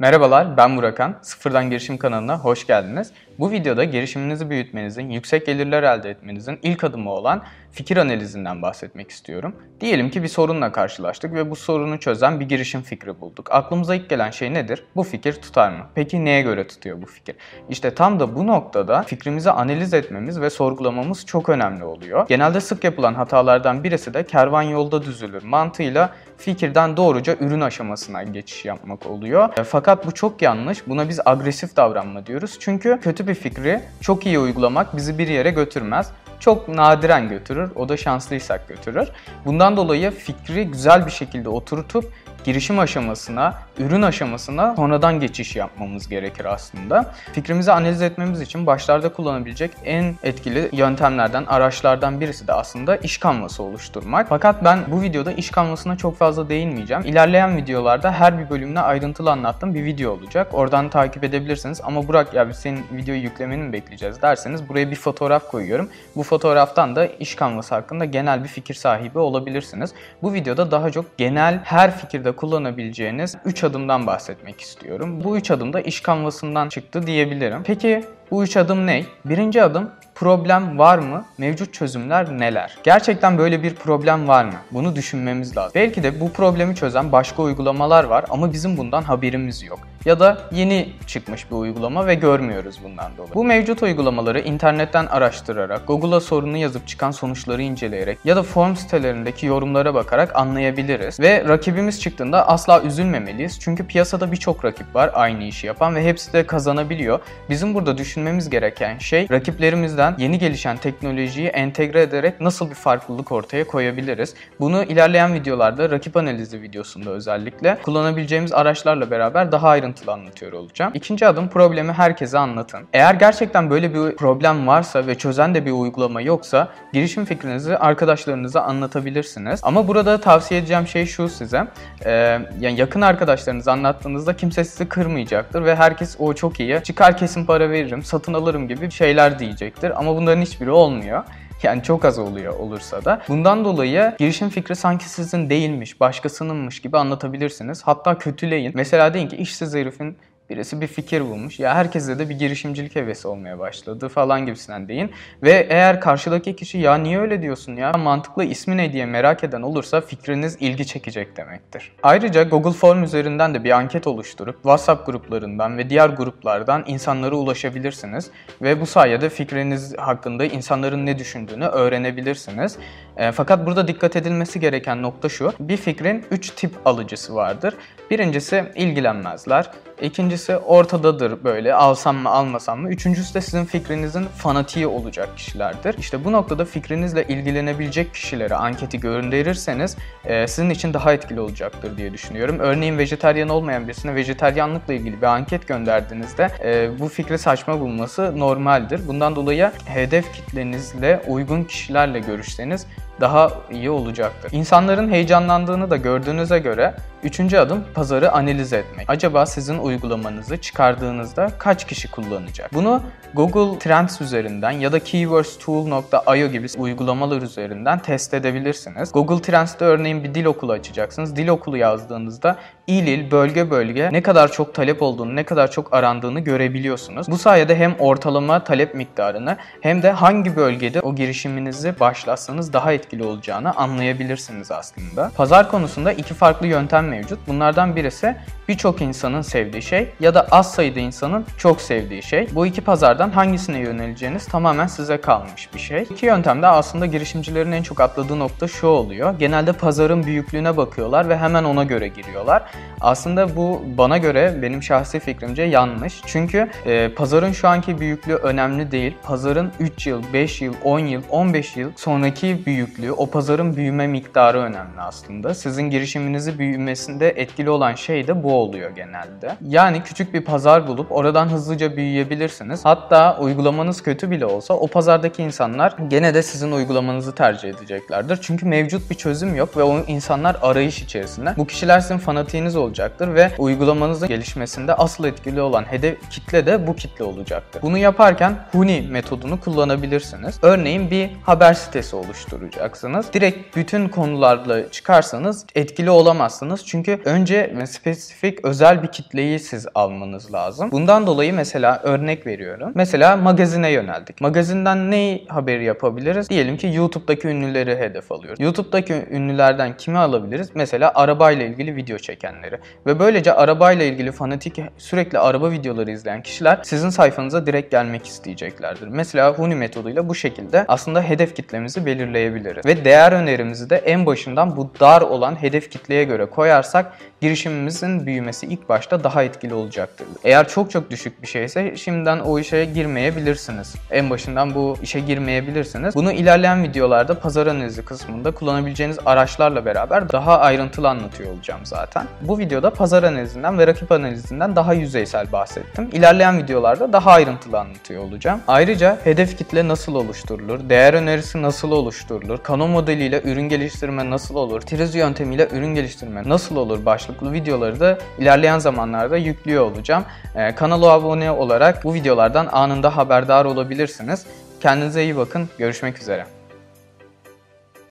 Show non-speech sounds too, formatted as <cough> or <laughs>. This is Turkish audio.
Merhabalar, ben Burakan. Sıfırdan Girişim kanalına hoş geldiniz. Bu videoda girişiminizi büyütmenizin, yüksek gelirler elde etmenizin ilk adımı olan fikir analizinden bahsetmek istiyorum. Diyelim ki bir sorunla karşılaştık ve bu sorunu çözen bir girişim fikri bulduk. Aklımıza ilk gelen şey nedir? Bu fikir tutar mı? Peki neye göre tutuyor bu fikir? İşte tam da bu noktada fikrimizi analiz etmemiz ve sorgulamamız çok önemli oluyor. Genelde sık yapılan hatalardan birisi de kervan yolda düzülür mantığıyla fikirden doğruca ürün aşamasına geçiş yapmak oluyor. E, fakat bu çok yanlış. Buna biz agresif davranma diyoruz. Çünkü kötü bir fikri çok iyi uygulamak bizi bir yere götürmez çok nadiren götürür. O da şanslıysak götürür. Bundan dolayı fikri güzel bir şekilde oturtup girişim aşamasına, ürün aşamasına sonradan geçiş yapmamız gerekir aslında. Fikrimizi analiz etmemiz için başlarda kullanabilecek en etkili yöntemlerden, araçlardan birisi de aslında iş kanvası oluşturmak. Fakat ben bu videoda iş kanvasına çok fazla değinmeyeceğim. İlerleyen videolarda her bir bölümüne ayrıntılı anlattığım bir video olacak. Oradan takip edebilirsiniz. Ama Burak ya senin videoyu yüklemeni mi bekleyeceğiz derseniz buraya bir fotoğraf koyuyorum. Bu fotoğraftan da iş kanvası hakkında genel bir fikir sahibi olabilirsiniz. Bu videoda daha çok genel her fikirde kullanabileceğiniz 3 adımdan bahsetmek istiyorum. Bu 3 adım da iş kanvasından çıktı diyebilirim. Peki bu 3 adım ne? Birinci adım problem var mı? Mevcut çözümler neler? Gerçekten böyle bir problem var mı? Bunu düşünmemiz lazım. Belki de bu problemi çözen başka uygulamalar var ama bizim bundan haberimiz yok. Ya da yeni çıkmış bir uygulama ve görmüyoruz bundan dolayı. Bu mevcut uygulamaları internetten araştırarak, Google'a sorunu yazıp çıkan sonuçları inceleyerek ya da form sitelerindeki yorumlara bakarak anlayabiliriz. Ve rakibimiz çıktığında asla üzülmemeliyiz. Çünkü piyasada birçok rakip var aynı işi yapan ve hepsi de kazanabiliyor. Bizim burada düşünmemiz gereken şey rakiplerimizden yeni gelişen teknolojiyi entegre ederek nasıl bir farklılık ortaya koyabiliriz? Bunu ilerleyen videolarda rakip analizi videosunda özellikle kullanabileceğimiz araçlarla beraber daha ayrıntılı anlatıyor olacağım. İkinci adım problemi herkese anlatın. Eğer gerçekten böyle bir problem varsa ve çözen de bir uygulama yoksa girişim fikrinizi arkadaşlarınıza anlatabilirsiniz. Ama burada tavsiye edeceğim şey şu size. Ee, yani yakın arkadaşlarınıza anlattığınızda kimse sizi kırmayacaktır ve herkes o çok iyi çıkar kesin para veririm, satın alırım gibi şeyler diyecektir ama bunların hiçbiri olmuyor. <laughs> Yani çok az oluyor olursa da. Bundan dolayı girişim fikri sanki sizin değilmiş, başkasınınmış gibi anlatabilirsiniz. Hatta kötüleyin. Mesela deyin ki işsiz herifin Birisi bir fikir bulmuş. Ya herkeste de bir girişimcilik hevesi olmaya başladı falan gibisinden deyin. Ve eğer karşıdaki kişi ya niye öyle diyorsun ya mantıklı ismi ne diye merak eden olursa fikriniz ilgi çekecek demektir. Ayrıca Google Form üzerinden de bir anket oluşturup WhatsApp gruplarından ve diğer gruplardan insanlara ulaşabilirsiniz. Ve bu sayede fikriniz hakkında insanların ne düşündüğünü öğrenebilirsiniz. E, fakat burada dikkat edilmesi gereken nokta şu. Bir fikrin 3 tip alıcısı vardır. Birincisi ilgilenmezler. İkincisi ortadadır böyle alsam mı almasam mı. Üçüncüsü de sizin fikrinizin fanatiği olacak kişilerdir. İşte bu noktada fikrinizle ilgilenebilecek kişilere anketi gönderirseniz e, sizin için daha etkili olacaktır diye düşünüyorum. Örneğin vejeteryan olmayan birisine vejeteryanlıkla ilgili bir anket gönderdiğinizde e, bu fikri saçma bulması normaldir. Bundan dolayı hedef kitlenizle uygun kişilerle görüşseniz daha iyi olacaktır. İnsanların heyecanlandığını da gördüğünüze göre üçüncü adım pazarı analiz etmek. Acaba sizin uygulamanızı çıkardığınızda kaç kişi kullanacak? Bunu Google Trends üzerinden ya da keywordstool.io gibi uygulamalar üzerinden test edebilirsiniz. Google Trends'te örneğin bir dil okulu açacaksınız. Dil okulu yazdığınızda il il, bölge bölge ne kadar çok talep olduğunu, ne kadar çok arandığını görebiliyorsunuz. Bu sayede hem ortalama talep miktarını hem de hangi bölgede o girişiminizi başlatsanız daha etkili olacağını anlayabilirsiniz aslında. Pazar konusunda iki farklı yöntem mevcut. Bunlardan birisi birçok insanın sevdiği şey ya da az sayıda insanın çok sevdiği şey. Bu iki pazardan hangisine yöneleceğiniz tamamen size kalmış bir şey. İki yöntemde aslında girişimcilerin en çok atladığı nokta şu oluyor. Genelde pazarın büyüklüğüne bakıyorlar ve hemen ona göre giriyorlar. Aslında bu bana göre benim şahsi fikrimce yanlış. Çünkü e, pazarın şu anki büyüklüğü önemli değil. Pazarın 3 yıl, 5 yıl, 10 yıl, 15 yıl sonraki büyüklüğü, o pazarın büyüme miktarı önemli aslında. Sizin girişiminizi büyümesinde etkili olan şey de bu oluyor genelde. Yani küçük bir pazar bulup oradan hızlıca büyüyebilirsiniz. Hatta uygulamanız kötü bile olsa o pazardaki insanlar gene de sizin uygulamanızı tercih edeceklerdir. Çünkü mevcut bir çözüm yok ve o insanlar arayış içerisinde. Bu kişiler sizin fanatiğiniz olacaktır ve uygulamanızın gelişmesinde asıl etkili olan hedef kitle de bu kitle olacaktır. Bunu yaparken Huni metodunu kullanabilirsiniz. Örneğin bir haber sitesi oluşturacaksınız çalışacaksınız. Direkt bütün konularla çıkarsanız etkili olamazsınız. Çünkü önce spesifik özel bir kitleyi siz almanız lazım. Bundan dolayı mesela örnek veriyorum. Mesela magazine yöneldik. Magazinden ne haberi yapabiliriz? Diyelim ki YouTube'daki ünlüleri hedef alıyoruz. YouTube'daki ünlülerden kimi alabiliriz? Mesela arabayla ilgili video çekenleri. Ve böylece arabayla ilgili fanatik sürekli araba videoları izleyen kişiler sizin sayfanıza direkt gelmek isteyeceklerdir. Mesela Huni metoduyla bu şekilde aslında hedef kitlemizi belirleyebiliriz. Ve değer önerimizi de en başından bu dar olan hedef kitleye göre koyarsak girişimimizin büyümesi ilk başta daha etkili olacaktır. Eğer çok çok düşük bir şeyse şimdiden o işe girmeyebilirsiniz. En başından bu işe girmeyebilirsiniz. Bunu ilerleyen videolarda pazar analizi kısmında kullanabileceğiniz araçlarla beraber daha ayrıntılı anlatıyor olacağım zaten. Bu videoda pazar analizinden ve rakip analizinden daha yüzeysel bahsettim. İlerleyen videolarda daha ayrıntılı anlatıyor olacağım. Ayrıca hedef kitle nasıl oluşturulur, değer önerisi nasıl oluşturulur, Kano modeliyle ürün geliştirme nasıl olur, Triz yöntemiyle ürün geliştirme nasıl olur başlıklı videoları da ilerleyen zamanlarda yüklüyor olacağım. Ee, kanala abone olarak bu videolardan anında haberdar olabilirsiniz. Kendinize iyi bakın. Görüşmek üzere.